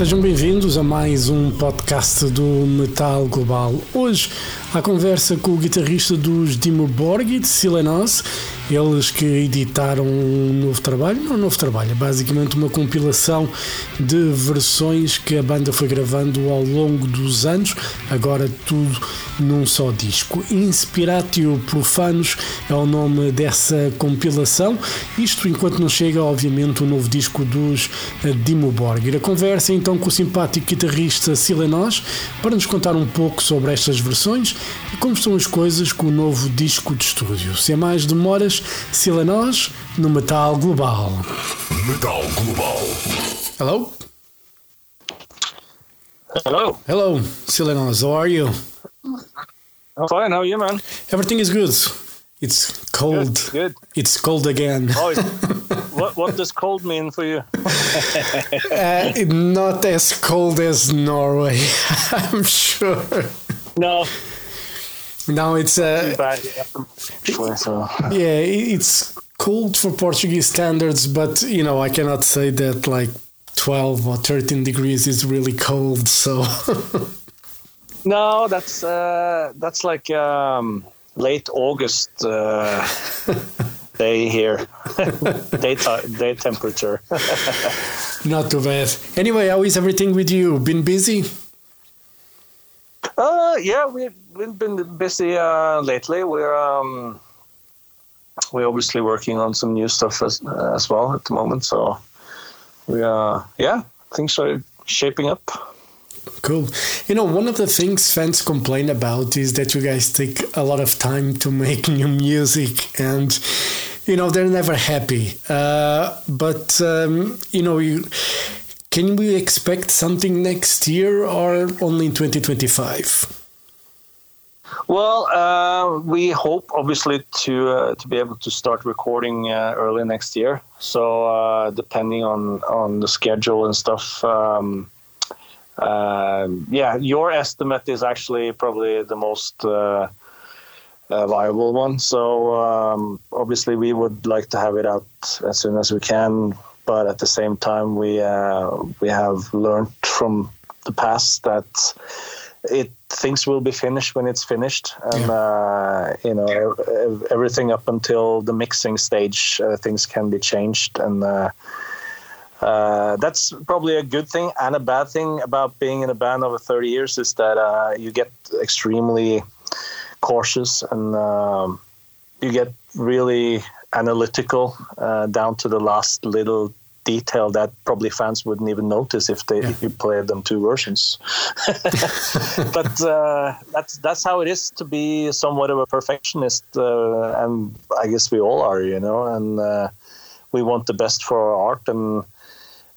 Sejam bem-vindos a mais um podcast do Metal Global. Hoje, a conversa com o guitarrista dos Dimmu Borgir, Silenos, eles que editaram um novo trabalho, não um novo trabalho, é basicamente uma compilação de versões que a banda foi gravando ao longo dos anos, agora tudo num só disco. Inspiratio Profanos é o nome dessa compilação, isto enquanto não chega, obviamente, o novo disco dos Dimmu Borgir. A conversa então com o simpático guitarrista Silenos para nos contar um pouco sobre estas versões e como estão as coisas com o novo disco de estúdio. Sem mais demoras, Silenoz no Metal Global. Metal Global. Hello? Hello. Hello, Silenoz, how are you? I'm fine. How are you, man? Everything is good. It's cold. Good. good. It's cold again. Oh, what what does cold mean for you? uh, not as cold as Norway, I'm sure. No. No, it's uh. Yeah. It's cold for Portuguese standards, but you know I cannot say that like 12 or 13 degrees is really cold. So. no, that's uh, that's like um, late August uh, day here, day day temperature. Not too bad. Anyway, how is everything with you? Been busy? Uh, yeah, we've, we've been busy uh, lately. We're um, we're obviously working on some new stuff as uh, as well at the moment. So we uh, yeah, things are shaping up. Cool. You know, one of the things fans complain about is that you guys take a lot of time to make new music and you know they're never happy uh, but um, you know you can we expect something next year or only in 2025 well, uh, we hope obviously to uh, to be able to start recording uh, early next year. So uh, depending on on the schedule and stuff, um, yeah, your estimate is actually probably the most uh, viable one. So um, obviously we would like to have it out as soon as we can, but at the same time we uh, we have learned from the past that it things will be finished when it's finished and yeah. uh, you know everything up until the mixing stage uh, things can be changed and uh, uh, that's probably a good thing and a bad thing about being in a band over 30 years is that uh, you get extremely cautious and um, you get really analytical uh, down to the last little detail that probably fans wouldn't even notice if they yeah. if you played them two versions. but uh, that's that's how it is to be somewhat of a perfectionist, uh, and I guess we all are, you know. And uh, we want the best for our art, and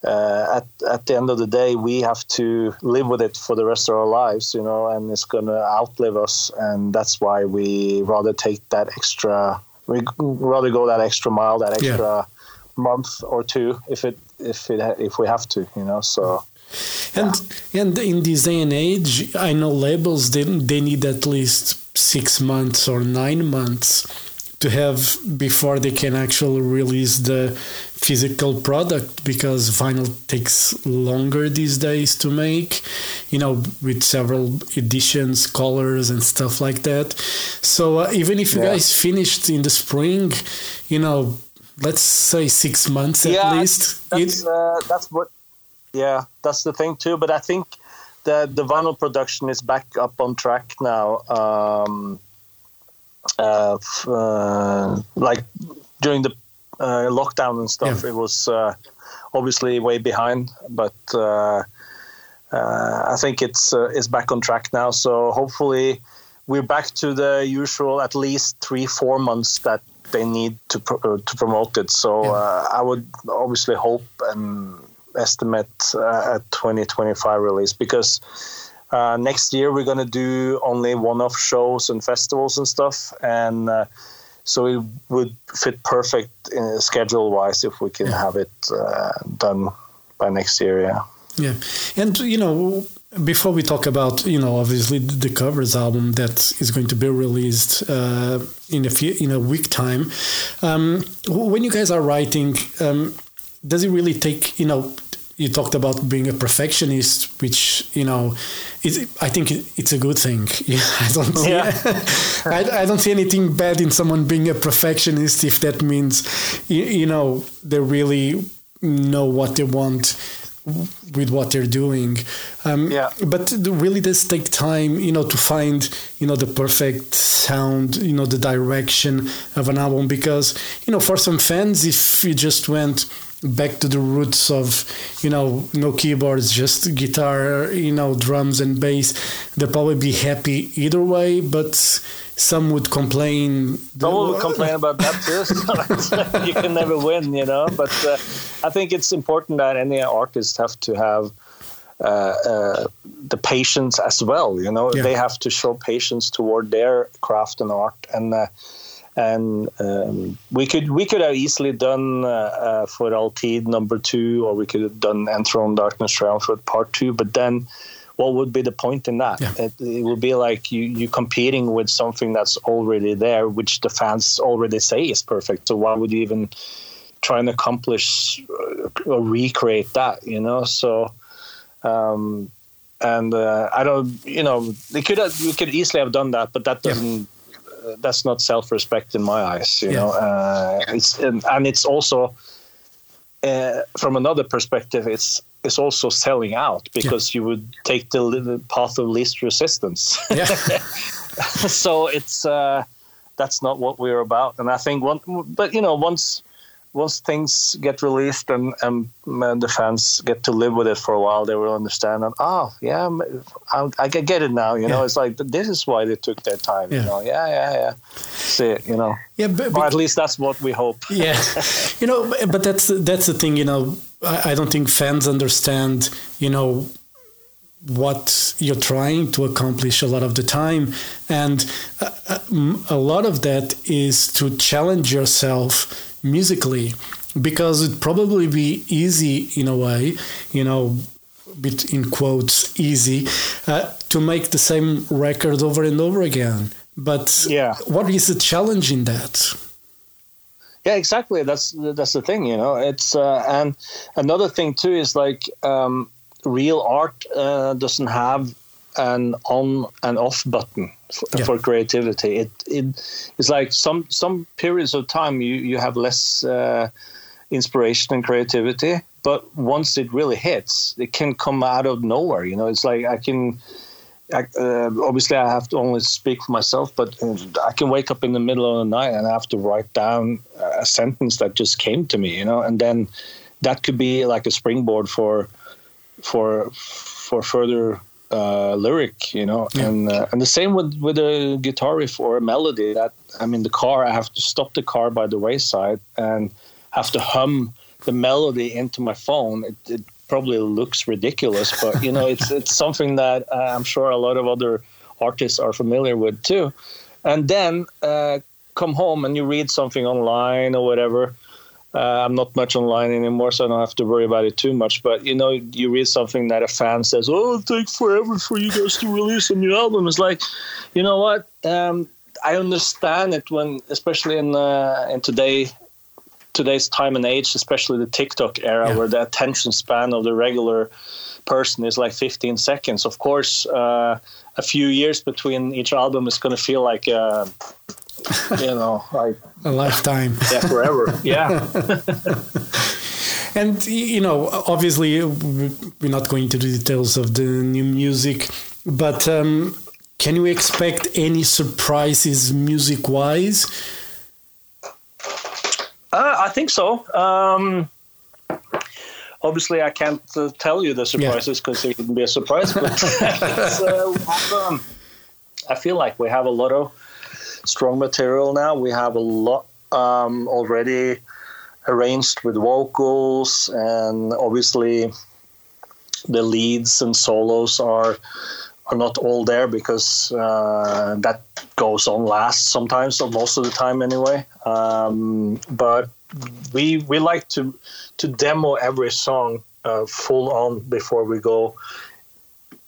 uh, at at the end of the day, we have to live with it for the rest of our lives, you know. And it's going to outlive us, and that's why we rather take that extra. We rather go that extra mile, that extra. Yeah month or two if it if it if we have to you know so and yeah. and in this day and age i know labels they, they need at least six months or nine months to have before they can actually release the physical product because vinyl takes longer these days to make you know with several editions colors and stuff like that so uh, even if you yeah. guys finished in the spring you know let's say six months yeah, at least. That's, uh, that's what. Yeah, that's the thing too. But I think the the vinyl production is back up on track now. Um, uh, uh, like during the uh, lockdown and stuff, yeah. it was uh, obviously way behind, but. Uh, I think it's it's back on track now. So hopefully, we're back to the usual at least three four months that they need to uh, to promote it. So uh, I would obviously hope and estimate uh, a 2025 release because uh, next year we're gonna do only one-off shows and festivals and stuff, and uh, so it would fit perfect schedule-wise if we can yeah. have it uh, done by next year. Yeah. Yeah, and you know, before we talk about you know obviously the covers album that is going to be released uh, in a few in a week time, um, when you guys are writing, um, does it really take you know? You talked about being a perfectionist, which you know, is I think it's a good thing. I don't see, Yeah. I, I don't see anything bad in someone being a perfectionist if that means you, you know they really know what they want with what they're doing. Um, Yeah. But really does take time, you know, to find, you know, the perfect sound, you know, the direction of an album. Because, you know, for some fans, if you just went back to the roots of, you know, no keyboards, just guitar, you know, drums and bass, they'll probably be happy either way. But some would complain. Someone will complain about that too. you can never win, you know. But uh, I think it's important that any artist have to have uh, uh, the patience as well. You know, Yeah. they have to show patience toward their craft and art, and uh, and um, we could we could have easily done uh, uh, for All Tid number two, or we could have done Enthroned Darkness Triumphant part two, but then. What would be the point in that? Yeah. It, it would be like you you competing with something that's already there, which the fans already say is perfect. So why would you even try and accomplish uh, or recreate that? You know, so um, and uh, I don't, you know, they could have, we could easily have done that, but that doesn't. Uh, that's not self-respect in my eyes, you Yeah. know. Uh, it's and, and it's also uh, from another perspective, it's it's also selling out because you would take the, path of least resistance. Yeah. so it's uh, that's not what we're about. And I think one, but you know, once once things get released and, and, and the fans get to live with it for a while, they will understand. And oh, yeah, I, I get it now. You know, Yeah. it's like this is why they took their time. Yeah. You know, yeah, yeah, yeah. See it. You know, yeah, but, or at least that's what we hope. yeah you know but- but that's that's the thing you know I, don't think fans understand you know what you're trying to accomplish a lot of the time. And a, a, a lot of that is to challenge yourself musically because it'd probably be easy in a way you know bit in quotes easy uh, to make the same record over and over again. But Yeah. what is the challenge in that Yeah, exactly. That's that's the thing, you know. It's uh, and another thing too is like um, real art uh, doesn't have an on and off button for, Yeah. for creativity. It it it's like some some periods of time you you have less uh, inspiration and creativity, but once it really hits, it can come out of nowhere. You know, it's like I can. I, uh, obviously, I have to only speak for myself, but I can wake up in the middle of the night and I have to write down a sentence that just came to me, you know, and then that could be like a springboard for for for further uh, lyric, you know, Yeah. and uh, and the same with with a guitar riff or a melody. That I'm in the car, I have to stop the car by the wayside and have to hum the melody into my phone. It, it probably looks ridiculous, but you know, it's it's something that uh, I'm sure a lot of other artists are familiar with too. And then uh, come home and you read something online or whatever. Uh, I'm not much online anymore, so I don't have to worry about it too much. But you know, you read something that a fan says, "Oh, it takes forever for you guys to release a new album." It's like, you know what? Um, I understand it when, especially in uh, in today today's time and age, especially the TikTok era, Yeah. where the attention span of the regular person is like 15 seconds. Of course, uh, a few years between each album is going to feel like, uh, you know, like a lifetime yeah, forever. yeah, And you know, obviously, we're not going to the details of the new music, but um, can we expect any surprises music-wise? Uh, I think so. Um, obviously, I can't uh, tell you the surprises because it wouldn't be a surprise. But uh, have, um, I feel like we have a lot of strong material now. We have a lot um, already arranged with vocals, and obviously the leads and solos are are not all there because uh, that goes on last sometimes, or most of the time anyway. Um, but we we like to to demo every song uh, full on before we go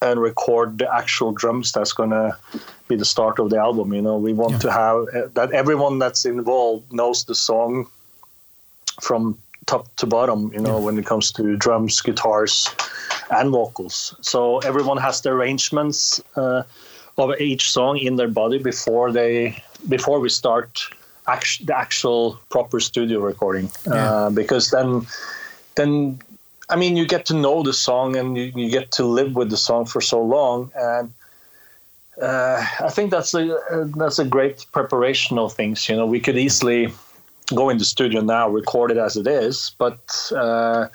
and record the actual drums that's going to be the start of the album you know we want Yeah. to have uh, that everyone that's involved knows the song from top to bottom you know when it comes to drums guitars and vocals. So everyone has the arrangements uh, of each song in their body before they before we start act- the actual proper studio recording. Yeah. uh, because then then I mean you get to know the song and you, you get to live with the song for so long and uh, I think that's a uh, that's a great preparation of things you know. We could easily go in the studio now record it as it is but uh,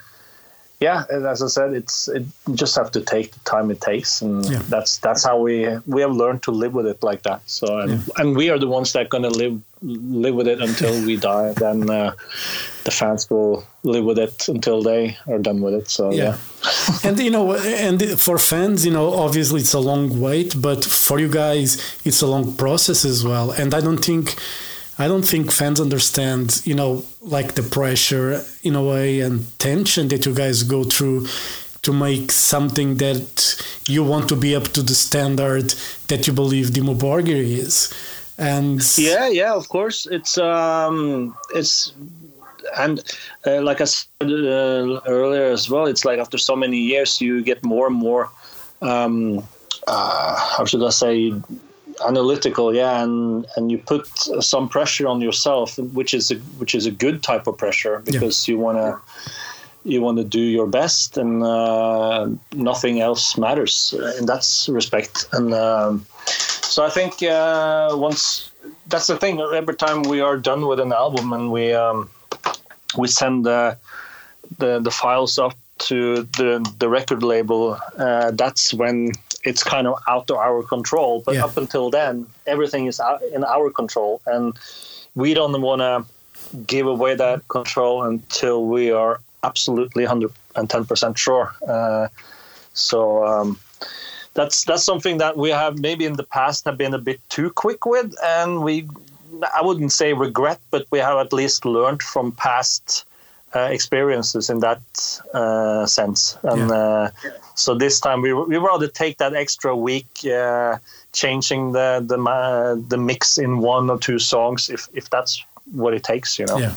yeah as I said it's it you just have to take the time it takes and Yeah. that's that's how we we have learned to live with it like that. So and, and we are the ones that going to live live with it until we die then uh, the fans will live with it until they are done with it so yeah, and you know and for fans you know obviously it's a long wait but for you guys it's a long process as well. And i don't think i don't think fans understand you know like the pressure in a way and tension that you guys go through to make something that you want to be up to the standard that you believe Dimmu Borgir is and Yeah, yeah, of course. It's um, it's and uh, like I said uh, earlier as well. It's like after so many years, you get more and more. Um, uh, how should I say? Analytical, yeah, and and you put some pressure on yourself, which is a which is a good type of pressure because you want to you want to do your best, and uh, nothing else matters in that respect. And um, so I think uh, once that's the thing. Every time we are done with an album and we um, we send the, the the files up to the the record label, uh, that's when it's kind of out of our control. But Yeah. up until then, everything is out in our control, and we don't want to give away that control until we are absolutely 110% sure. Uh, so um, that's that's something that we have maybe in the past have been a bit too quick with, and we I wouldn't say regret, but we have at least learned from past uh, experiences in that uh, sense. And uh, so this time we we rather take that extra week. Uh, changing the the the mix in one or two songs if if that's what it takes you know Yeah.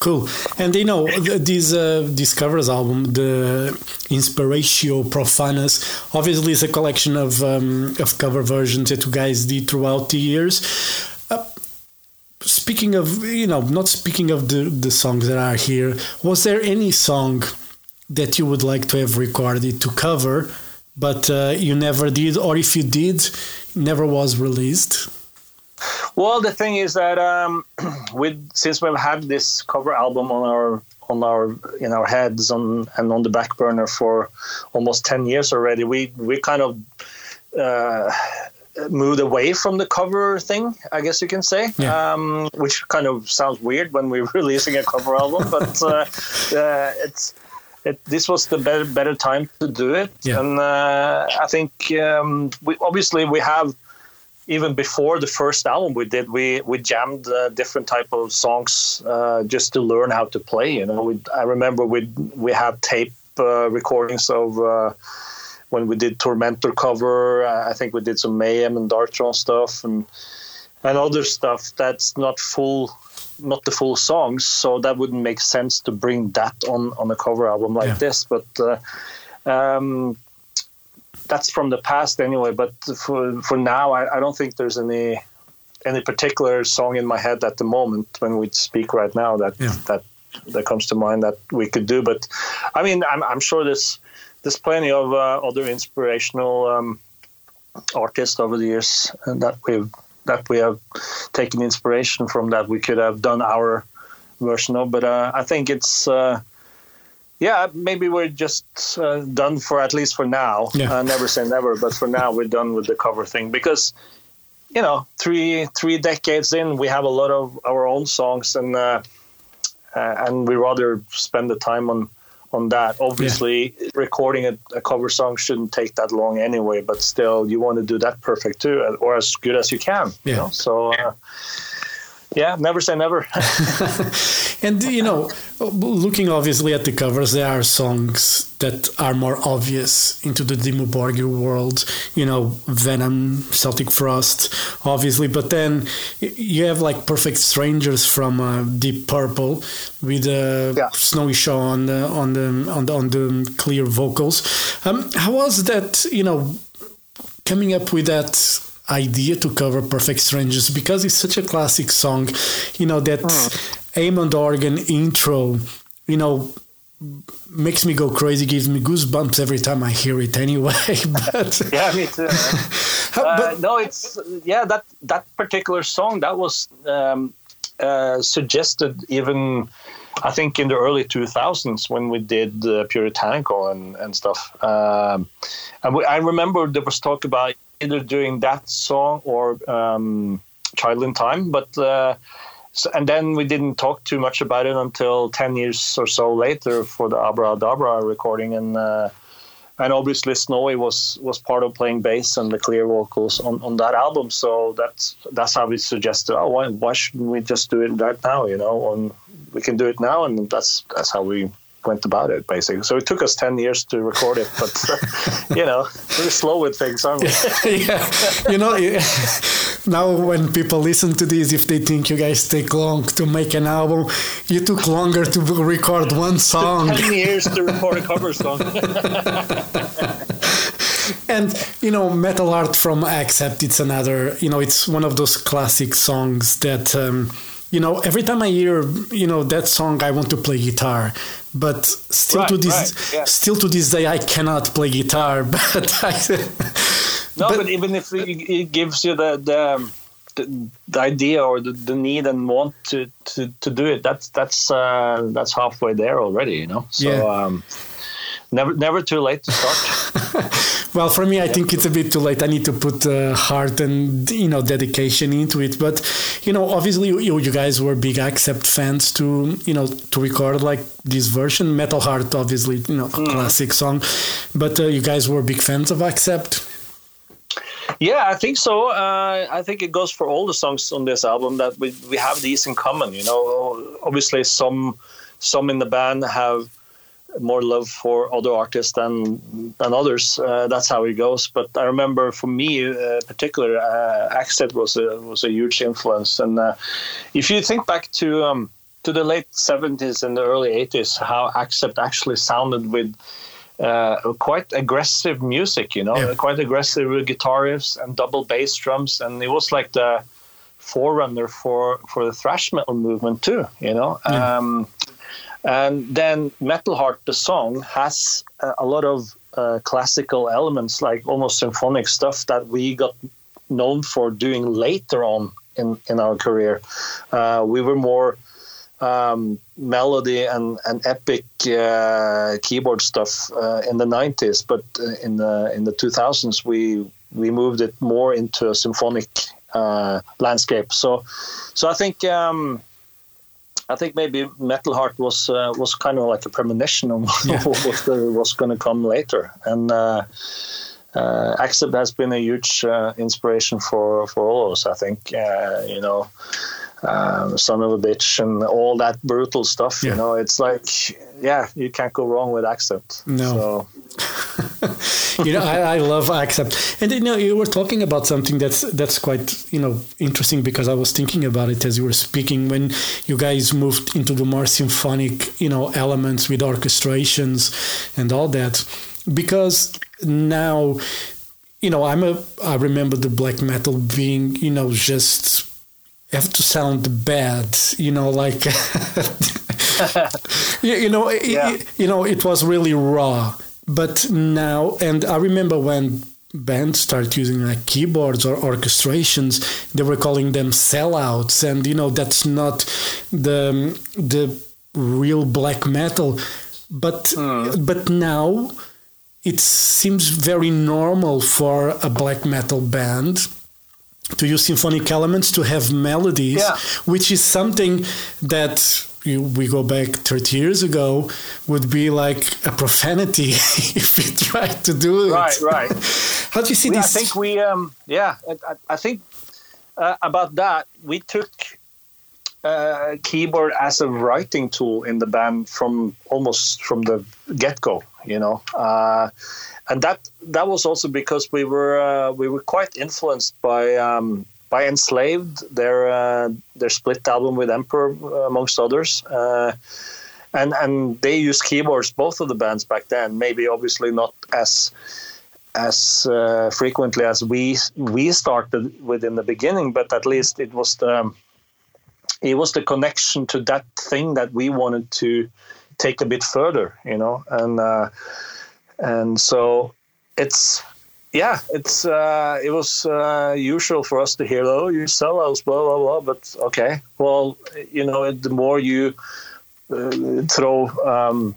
Cool. And you know, th- this uh, this covers album, the Inspiratio Profanus, obviously is a collection of um, of cover versions that you guys did throughout the years. Speaking of, you know, not speaking of the the songs that are here, was there any song that you would like to have recorded to cover, but uh, you never did, or if you did, never was released? Well, the thing is that um, with since we've had this cover album on our on our in our heads on and on the back burner for almost ten years already, we we kind of uh, moved away from the cover thing, I guess you can say, Yeah. um, which kind of sounds weird when we're releasing a cover album, but uh, uh, it's. It, this was the better better time to do it, Yeah. and uh, I think um, we obviously we have even before the first album we did, we we jammed uh, different type of songs uh, just to learn how to play. You know, we, I remember we we have tape uh, recordings of uh, when we did Tormentor cover. I think we did some Mayhem and Darkthrone stuff and and other stuff that's not full. Not the full songs, so that wouldn't make sense to bring that on on a cover album like Yeah. this. But uh, um, that's from the past anyway. But for for now, I, I don't think there's any any particular song in my head at the moment when we speak right now that Yeah. that that comes to mind that we could do. But I mean, I'm I'm sure there's there's plenty of uh, other inspirational um, artists over the years that we've that we have taken inspiration from that we could have done our version of. But uh, I think it's. Uh, yeah, maybe we're just uh, done for at least for now. Yeah. Uh, never say never, but for now we're done with the cover thing because, you know, three three decades in, we have a lot of our own songs, and uh, uh, and we rather spend the time on on that. Obviously, recording a, a cover song shouldn't take that long anyway, but still, you want to do that perfect too, or as good as you can. you Yeah. know? So. Uh, yeah, never say never. And you know, looking obviously at the covers, there are songs that are more obvious into the Dimmu Borgir world. You know, Venom, Celtic Frost, obviously, but then you have like Perfect Strangers from uh, Deep Purple with uh, Yeah. Snowy Shaw on the on the on the, on the clear vocals. Um, how was that? You know, coming up with that idea to cover Perfect Strangers because it's such a classic song. You know that Hammond organ intro. You know makes me go crazy, gives me goosebumps every time I hear it. Anyway, but Yeah, me too. Uh, but no, it's yeah that that particular song that was um, uh, suggested even I think in the early 2000s when we did uh, Puritanical and and stuff. Um, and we, I remember there was talk about either doing that song or um, Child in Time, but. Uh, so, and then we didn't talk too much about it until 10 years or so later for the Abrahadabra recording and uh, and obviously Snowy was was part of playing bass and the clear vocals on, on that album. So that's that's how we suggested. Oh, why why shouldn't we just do it right now? You know, we can do it now, and that's that's how we went about it basically. So it took us ten years to record it, but you know, we're slow with things, aren't we? yeah, you know, now when people listen to this, if they think you guys take long to make an album, you took longer to record one song. ten years to record a cover song. And you know, Metal Heart from Accept, it's another. You know, it's one of those classic songs that. Um, you know, every time I hear, you know, that song, I want to play guitar, but still to this, right, yeah. still to this day, I cannot play guitar. But I, No, But- but, even if it, it gives you the the, the, the idea or the, the need and want to, to, to do it, that's that's uh, that's halfway there already, you know. So Yeah. um, never never too late to start. Well, for me, I think it's a bit too late. I need to put uh, heart and you know dedication into it. But you know, obviously, you, you guys were big Accept fans to you know to record like this version. Metal Heart, obviously, you know, classic song. But uh, you guys were big fans of Accept. Yeah, I think so. Uh, I think it goes for all the songs on this album that we we have these in common. You know, obviously some some in the band have more love for other artists than than others. Uh, that's how it goes. But I remember for me, uh, particular, uh, Accept was a was a huge influence. And uh, if you think back to um, to the late seventies and the early eighties, how Accept actually sounded with uh, quite aggressive music, you know, Yeah. quite aggressive guitar riffs and double bass drums, and it was like the forerunner for for the thrash metal movement too, you know. Um, and then Metal Heart, the song, has a, a lot of uh, classical elements, like almost symphonic stuff that we got known for doing later on in in our career. Uh, we were more um, melody and, and epic uh, keyboard stuff uh, in the 90s, but uh, in the in the 2000s we we moved it more into a symphonic uh, landscape. So so I think um, I think maybe Metal Heart was uh, was kind of like a premonition of Yeah. what was going to come later, and. Uh, uh, Accept has been a huge uh, inspiration for, for all of us. I think uh, you know, um, son of a bitch and all that brutal stuff. Yeah. You know, it's like yeah, you can't go wrong with Accept. No. So, you know, I, I love Accept, and you know, you were talking about something that's that's quite you know interesting because I was thinking about it as you were speaking when you guys moved into the more symphonic you know elements with orchestrations and all that, because now you know I'm a I remember the black metal being you know just have to sound bad you know like you, you know Yeah. it- you know it was really raw but now and i remember when bands start using like keyboards or orchestrations they were calling them sellouts. And you know that's not the the real black metal. But uh. but now it seems very normal for a black metal band to use symphonic elements to have melodies, Yeah. which is something that we go back 30 years ago would be like a profanity if we tried to do it. right, right. How do you see We- I think we, um, yeah, I, I- I think uh, about that we took uh, keyboard as a writing tool in the band from almost from the get go. You know, uh, and that that was also because we were uh, we were quite influenced by. Um, by Enslaved, their uh, their split album with Emperor, amongst others, uh, and and they used keyboards both of the bands back then. Maybe obviously not as as uh, frequently as we we started with in the beginning, but at least it was the it was the connection to that thing that we wanted to take a bit further, you know, and uh, and so it's yeah, it's uh, it was uh, usual for us to hear, oh, you sell us, blah blah blah. But okay, well, you know, the more you uh, throw um,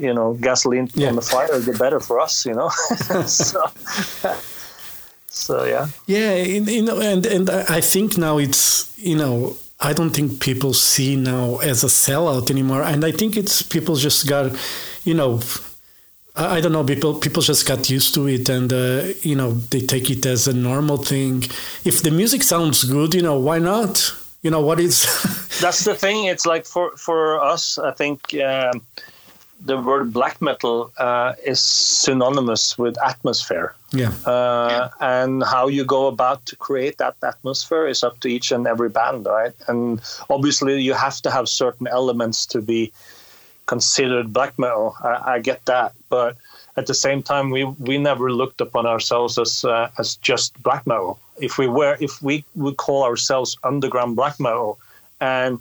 you know gasoline yeah. on the fire, the better for us. You know, so, so yeah. Yeah, you know, and and I think now it's you know I don't think people see now as a sellout anymore, and I think it's people just got you know. I don't know. People people just got used to it, and uh, you know they take it as a normal thing. If the music sounds good, you know why not? you know what is that's the thing it's like for for us i think um, the word black metal uh, is synonymous with atmosphere yeah. Uh, and how you go about to create that atmosphere is up to each and every band right and obviously you have to have certain elements to be considered black metal i, I get that but at the same time, we we never looked upon ourselves as uh, as just black metal. If we were, if we would call ourselves underground black metal, and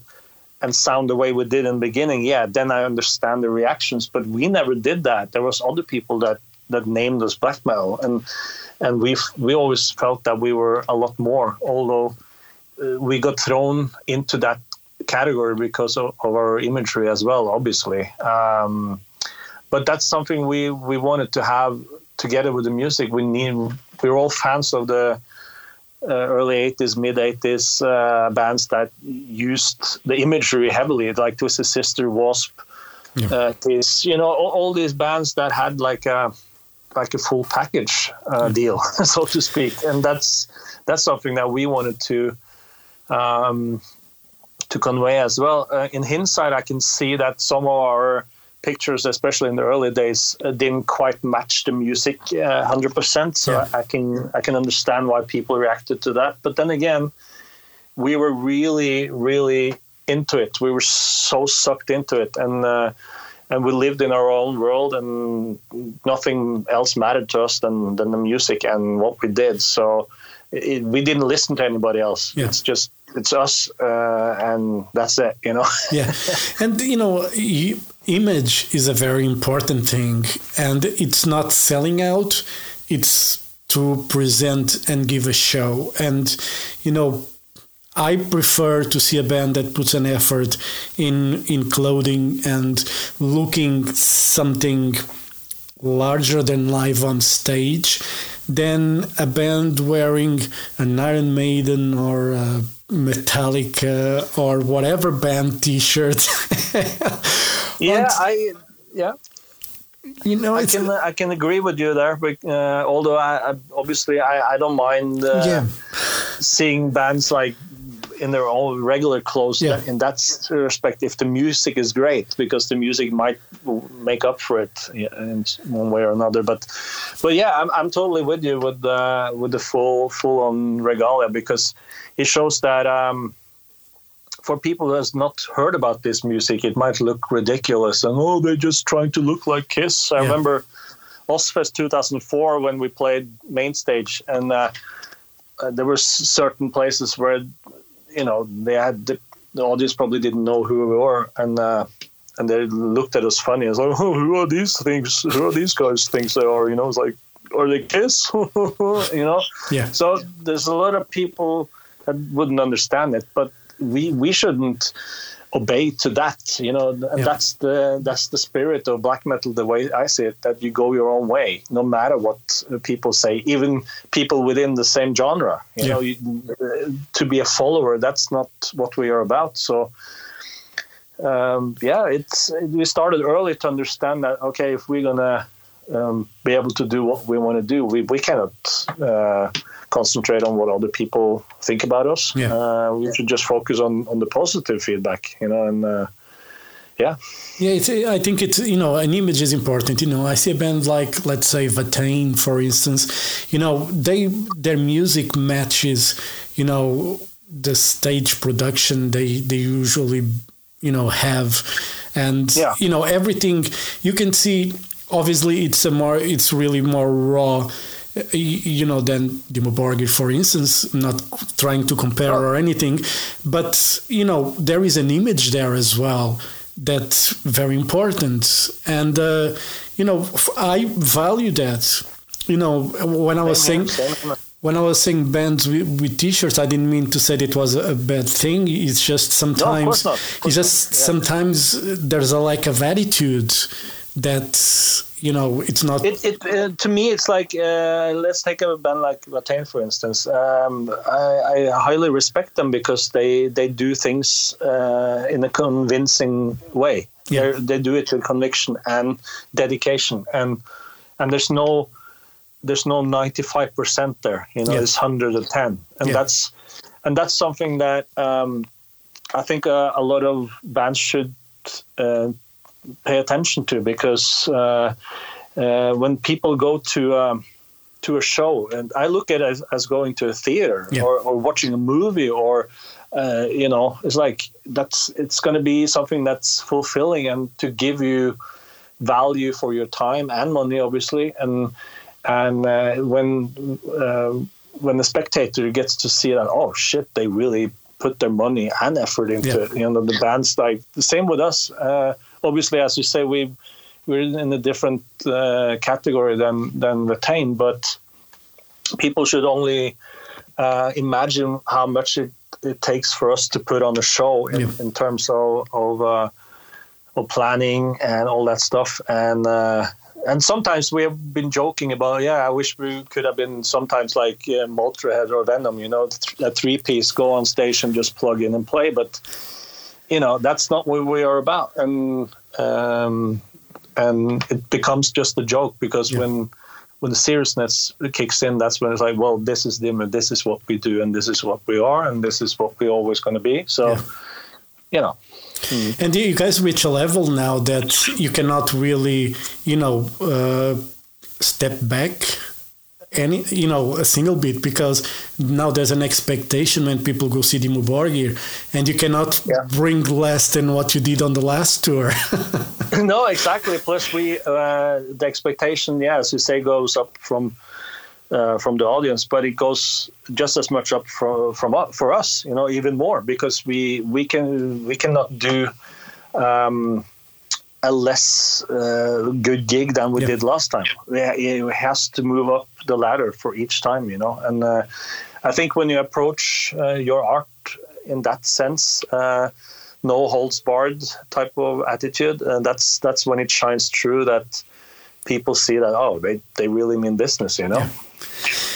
and sound the way we did in the beginning, yeah, then I understand the reactions. But we never did that. There was other people that that named us black metal, and and we we always felt that we were a lot more. Although uh, we got thrown into that category because of, of our imagery as well, obviously. Um, but that's something we we wanted to have together with the music. We need we're all fans of the uh, early 80s, mid 80s uh, bands that used the imagery heavily, like Twisted Sister, Wasp. Yeah. Uh, this, you know, all, all, these bands that had like a like a full package uh, deal, so to speak, and that's that's something that we wanted to um, to convey as well. Uh, in hindsight, I can see that some of our pictures, especially in the early days, uh, didn't quite match the music uh, hundred percent. So yeah. I, I, can I can understand why people reacted to that. But then again, we were really really into it. We were so sucked into it, and uh, and we lived in our own world, and nothing else mattered to us than than the music and what we did. So. It, we didn't listen to anybody else. Yeah. It's just it's us, uh, and that's it. You know. yeah, and you know, you, image is a very important thing, and it's not selling out. It's to present and give a show, and you know. I prefer to see a band that puts an effort in in clothing and looking something larger than live on stage than a band wearing an Iron Maiden or a Metallica or whatever band T-shirt. yeah, I yeah. You know, I can I can agree with you there, but uh, although I, I, obviously I, I don't mind uh, yeah. seeing bands like in their own regular clothes yeah. in that respect if the music is great because the music might make up for it in one way or another but but yeah i'm, I'm totally with you with the with the full full on regalia because it shows that um, for people who has not heard about this music it might look ridiculous and oh they're just trying to look like kiss i yeah. remember Ozzfest 2004 when we played main stage and uh, uh, there were certain places where you know they had the, the audience probably didn't know who we were and uh, and they looked at us funny as like oh who are these things? Who are these guys things they are? You know it's like are they kiss you know? Yeah. So there's a lot of people that wouldn't understand it but we we shouldn't obey to that you know yeah. that's the that's the spirit of black metal the way i see it that you go your own way no matter what people say even people within the same genre you yeah. know you, to be a follower that's not what we are about so um, yeah it's we started early to understand that okay if we're gonna um, be able to do what we want to do. We we cannot uh, concentrate on what other people think about us. Yeah. Uh, we should just focus on on the positive feedback, you know, and. Uh, yeah, Yeah, it's, I think it's you know an image is important. You know, I see a band like let's say Watain, for instance. You know, they their music matches you know the stage production they they usually you know have, and Yeah. you know everything you can see. Obviously, it's a more it's really more raw. uh, You know, than Dimmu Borgir, for instance. Not trying to compare or anything, but you know there is an image there as well that's very important and uh, you know i value that you know when i was saying Same here, same. when i was saying bands with, with t-shirts i didn't mean to say it was a bad thing it's just sometimes course not. Of course it's just not. Yeah. sometimes there's a lack of attitude that you know it's not It, it uh, to me, it's like uh, let's take a band like Watain for instance. Um, I, I highly respect them because they they do things uh, in a convincing way. Yeah. They're- They do it with conviction and dedication, and and there's no there's no 95 percent there. You know, Yeah. it's 110, and Yeah. that's and that's something that um, I think uh, a lot of bands should uh, pay attention to because uh, uh, when people go to um, to a show, and I look at it as, as going to a theater Yeah. or, or watching a movie, or uh, you know, it's like that's it's going to be something that's fulfilling and to give you value for your time and money, obviously, and and uh, when uh, when the spectator gets to see that, oh shit, they really put their money and effort into Yeah. it. You know, the bands like the same with us. Uh, obviously, as you say, we we're in a different uh, category than than Watain, but people should only uh, imagine how much it, it takes for us to put on a show in, Yeah. in terms of of, uh, of planning and all that stuff and. Uh, and sometimes we have been joking about, yeah, I wish we could have been sometimes like uh, Motorhead or Venom, you know, a three piece, go on stage and just plug in and play. But, you know, that's not what we are about. And, um, and it becomes just a joke because Yeah. when, when the seriousness kicks in, that's when it's like, well, this is them and this is what we do and this is what we are and this is what we're always going to be. So, Yeah. you know, And you guys reach a level now that you cannot really, you know, uh, step back any, you know, a single bit because now there's an expectation when people go see Dimmu Borgir, and you cannot Yeah. bring less than what you did on the last tour. no, exactly. Plus, we uh, the expectation, yeah, as you say, goes up from uh, from the audience, but it goes just as much up for from for us, you know, even more because we we can we cannot do um, a less uh, good gig than we Yeah. did last time. Yeah, it has to move up the ladder for each time, you know, and uh, I think when you approach uh, your art in that sense. Uh, no holds barred type of attitude, and that's that's when it shines through that people see that oh they, they really mean business, you know.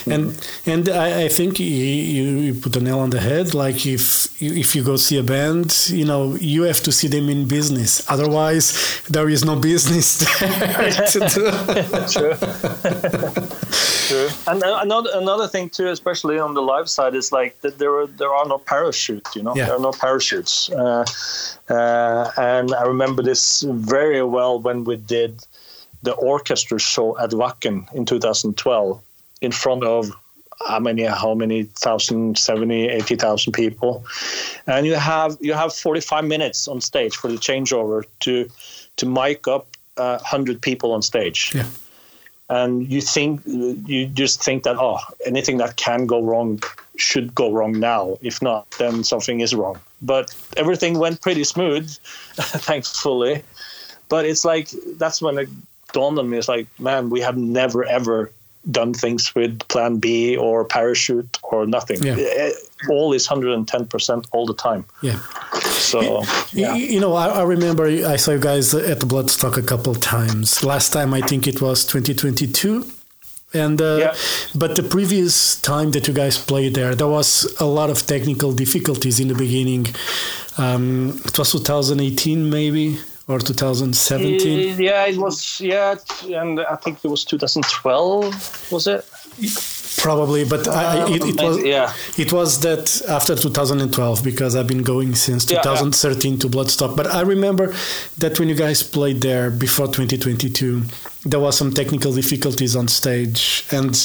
And and I, I think you, you put the nail on the head. Like if you, if you go see a band, you know you have to see them in business. Otherwise, there is no business there to do. True. True. And uh, another another thing too, especially on the live side, is like that there are there are no parachutes. You know, Yeah. there are no parachutes. Uh, uh, and I remember this very well when we did the orchestra show at Wacken in 2012 in front of how many how many thousand 70 80,000 people. And you have you have 45 minutes on stage for the changeover to to mic up uh, 100 people on stage. Yeah. and you think you just think that oh anything that can go wrong should go wrong now. If not then something is wrong. But everything went pretty smooth thankfully. But it's like that's when it dawned on me. It's like man we have never ever done things with plan b or parachute or nothing Yeah. Eh, all is 110% all the time Yeah. so yeah You know, I, I remember I saw you guys at the Bloodstock a couple times. Last time I think it was 2022. And uh, Yeah. but the previous time that you guys played there, there was a lot of technical difficulties in the beginning. Um, it was 2018 maybe or 2017? Yeah, it was. Yeah, and I think it was 2012. Was it? Probably, but I, it, it was yeah. it was that after 2012 because I've been going since Yeah, yeah. 2013 to Bloodstock. But I remember that when you guys played there before 2022, there was some technical difficulties on stage, and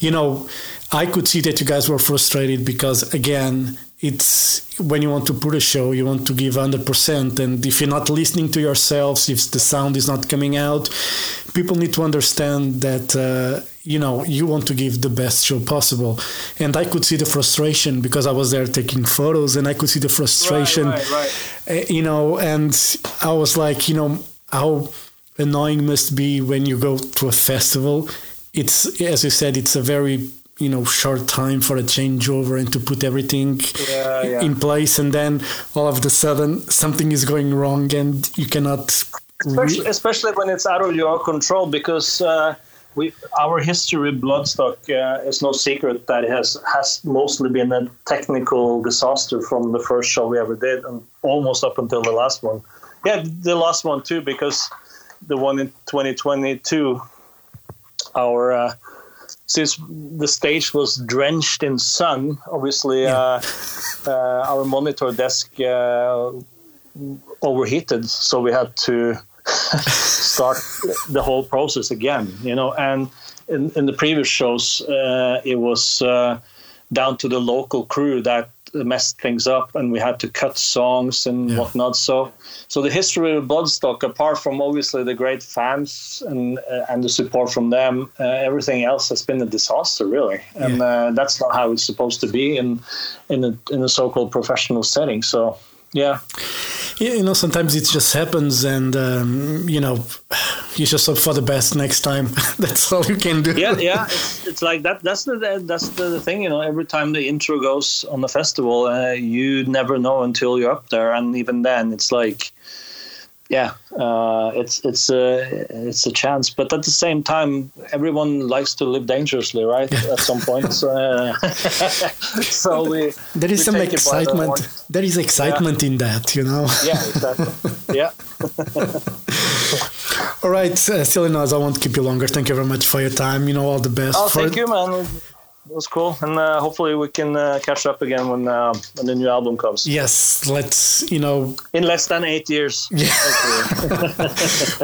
you know, I could see that you guys were frustrated because again. It's when you want to put a show, you want to give 100%. And if you're not listening to yourselves, if the sound is not coming out, people need to understand that uh, you know you want to give the best show possible and i could see the frustration because i was there taking photos and i could see the frustration Right, right, right. uh, you know and i was like you know how annoying must be when you go to a festival it's as you said it's a very you know short time for a changeover and to put everything Yeah, yeah. in place and then all of a sudden something is going wrong and you cannot especially, especially when it's out of your control because uh, we our history with bloodstock uh, is no secret that it has has mostly been a technical disaster from the first show we ever did and almost up until the last one yeah the last one too because the one in 2022 our uh, since the stage was drenched in sun obviously uh, uh, our monitor desk uh, overheated, so we had to start the whole process again. You know, and in, in the previous shows, uh, it was uh, down to the local crew that messed things up, and we had to cut songs and Yeah. whatnot. So, so the history of Bloodstock, apart from obviously the great fans and uh, and the support from them, uh, everything else has been a disaster, really. And uh, that's not how it's supposed to be in in a in a so-called professional setting. So, yeah. You know, sometimes it just happens, and um, you know, you just hope for the best next time. That's all you can do. yeah, yeah. It's, it's like that. That's the that's the thing. You know, every time the intro goes on the festival, uh, you never know until you're up there, and even then, it's like, yeah, uh, it's it's a it's a chance. But at the same time, everyone likes to live dangerously, right? At some point, so, uh, so we There is we some by the excitement. There is excitement in that, you know. Yeah, exactly. yeah. All right, uh, I won't keep you longer. Thank you very much for your time. You know, all the best. Oh, for thank you, man. It was cool, and uh, hopefully we can uh, catch up again when uh, when the new album comes. Yes, let's. You know, In less than eight years.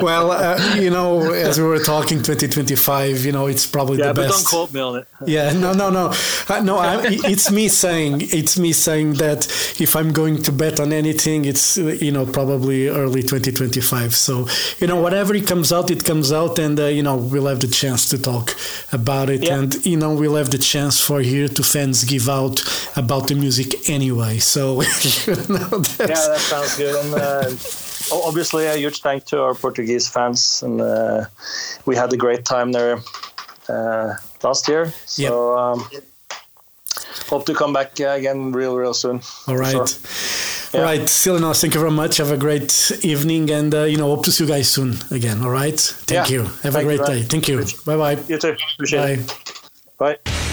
well, uh, you know, as we were talking, 2025. You know, it's probably Yeah, the but best. don't quote me on it. Yeah, no, no, no, uh, no. I, it's me saying, it's me saying that if I'm going to bet on anything, it's uh, you know probably early 2025. So you know whatever it comes out, it comes out, and uh, you know we'll have the chance to talk about it, Yeah. and you know we'll have the chance for here to fans give out about the music anyway. So you know Yeah, that sounds good. And uh, obviously, a huge thank to our Portuguese fans, and uh, we had a great time there uh, last year. So um, hope to come back uh, again real, real soon. all right. Sure. All Yeah. right, Silenoz, thank you very much. Have a great evening, and uh, you know, hope to see you guys soon again. All right, thank Yeah. you. Have a Thank you, great man. day. Thank you. Bye bye. You too. Appreciate Bye. it. Bye.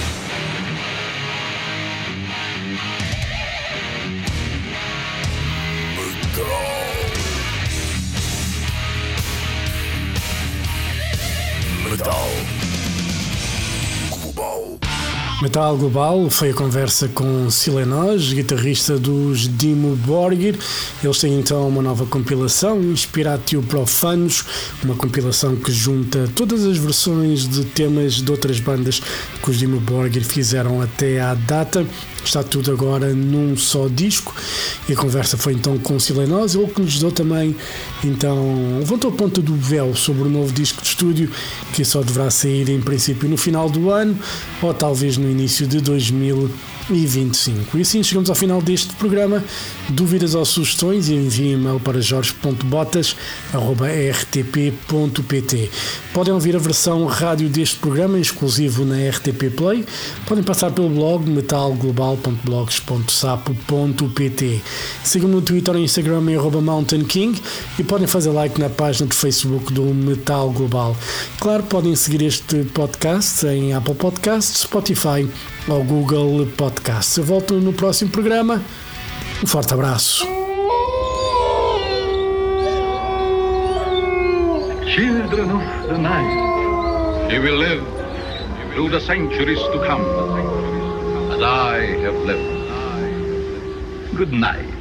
Metal Global foi a conversa com Silenos, guitarrista dos Dimo Borgir. Eles têm então uma nova compilação, Inspiratio Profanos, uma compilação que junta todas as versões de temas de outras bandas que os Dimo Borgir fizeram até à data. Está tudo agora num só disco e a conversa foi então com Silenos, ele que nos deu também então levantou a ponta do véu sobre o novo disco de estúdio que só deverá sair em princípio no final do ano ou talvez no início de 2025. E assim chegamos ao final deste programa. Dúvidas ou sugestões enviem e-mail para jorge.botas.rtp.pt Podem ouvir a versão rádio deste programa exclusivo na RTP Play. Podem passar pelo blog metalglobal.blogs.sapo.pt Sigam-me no Twitter e Instagram em arroba Mountain King e podem fazer like na página de Facebook do Metal Global. Claro, podem seguir este podcast em Apple Podcasts, Spotify ou Google Podcasts. Eu volto no próximo programa. Um forte abraço. Children of the night, he will live through the centuries to come, as I have lived. Good night.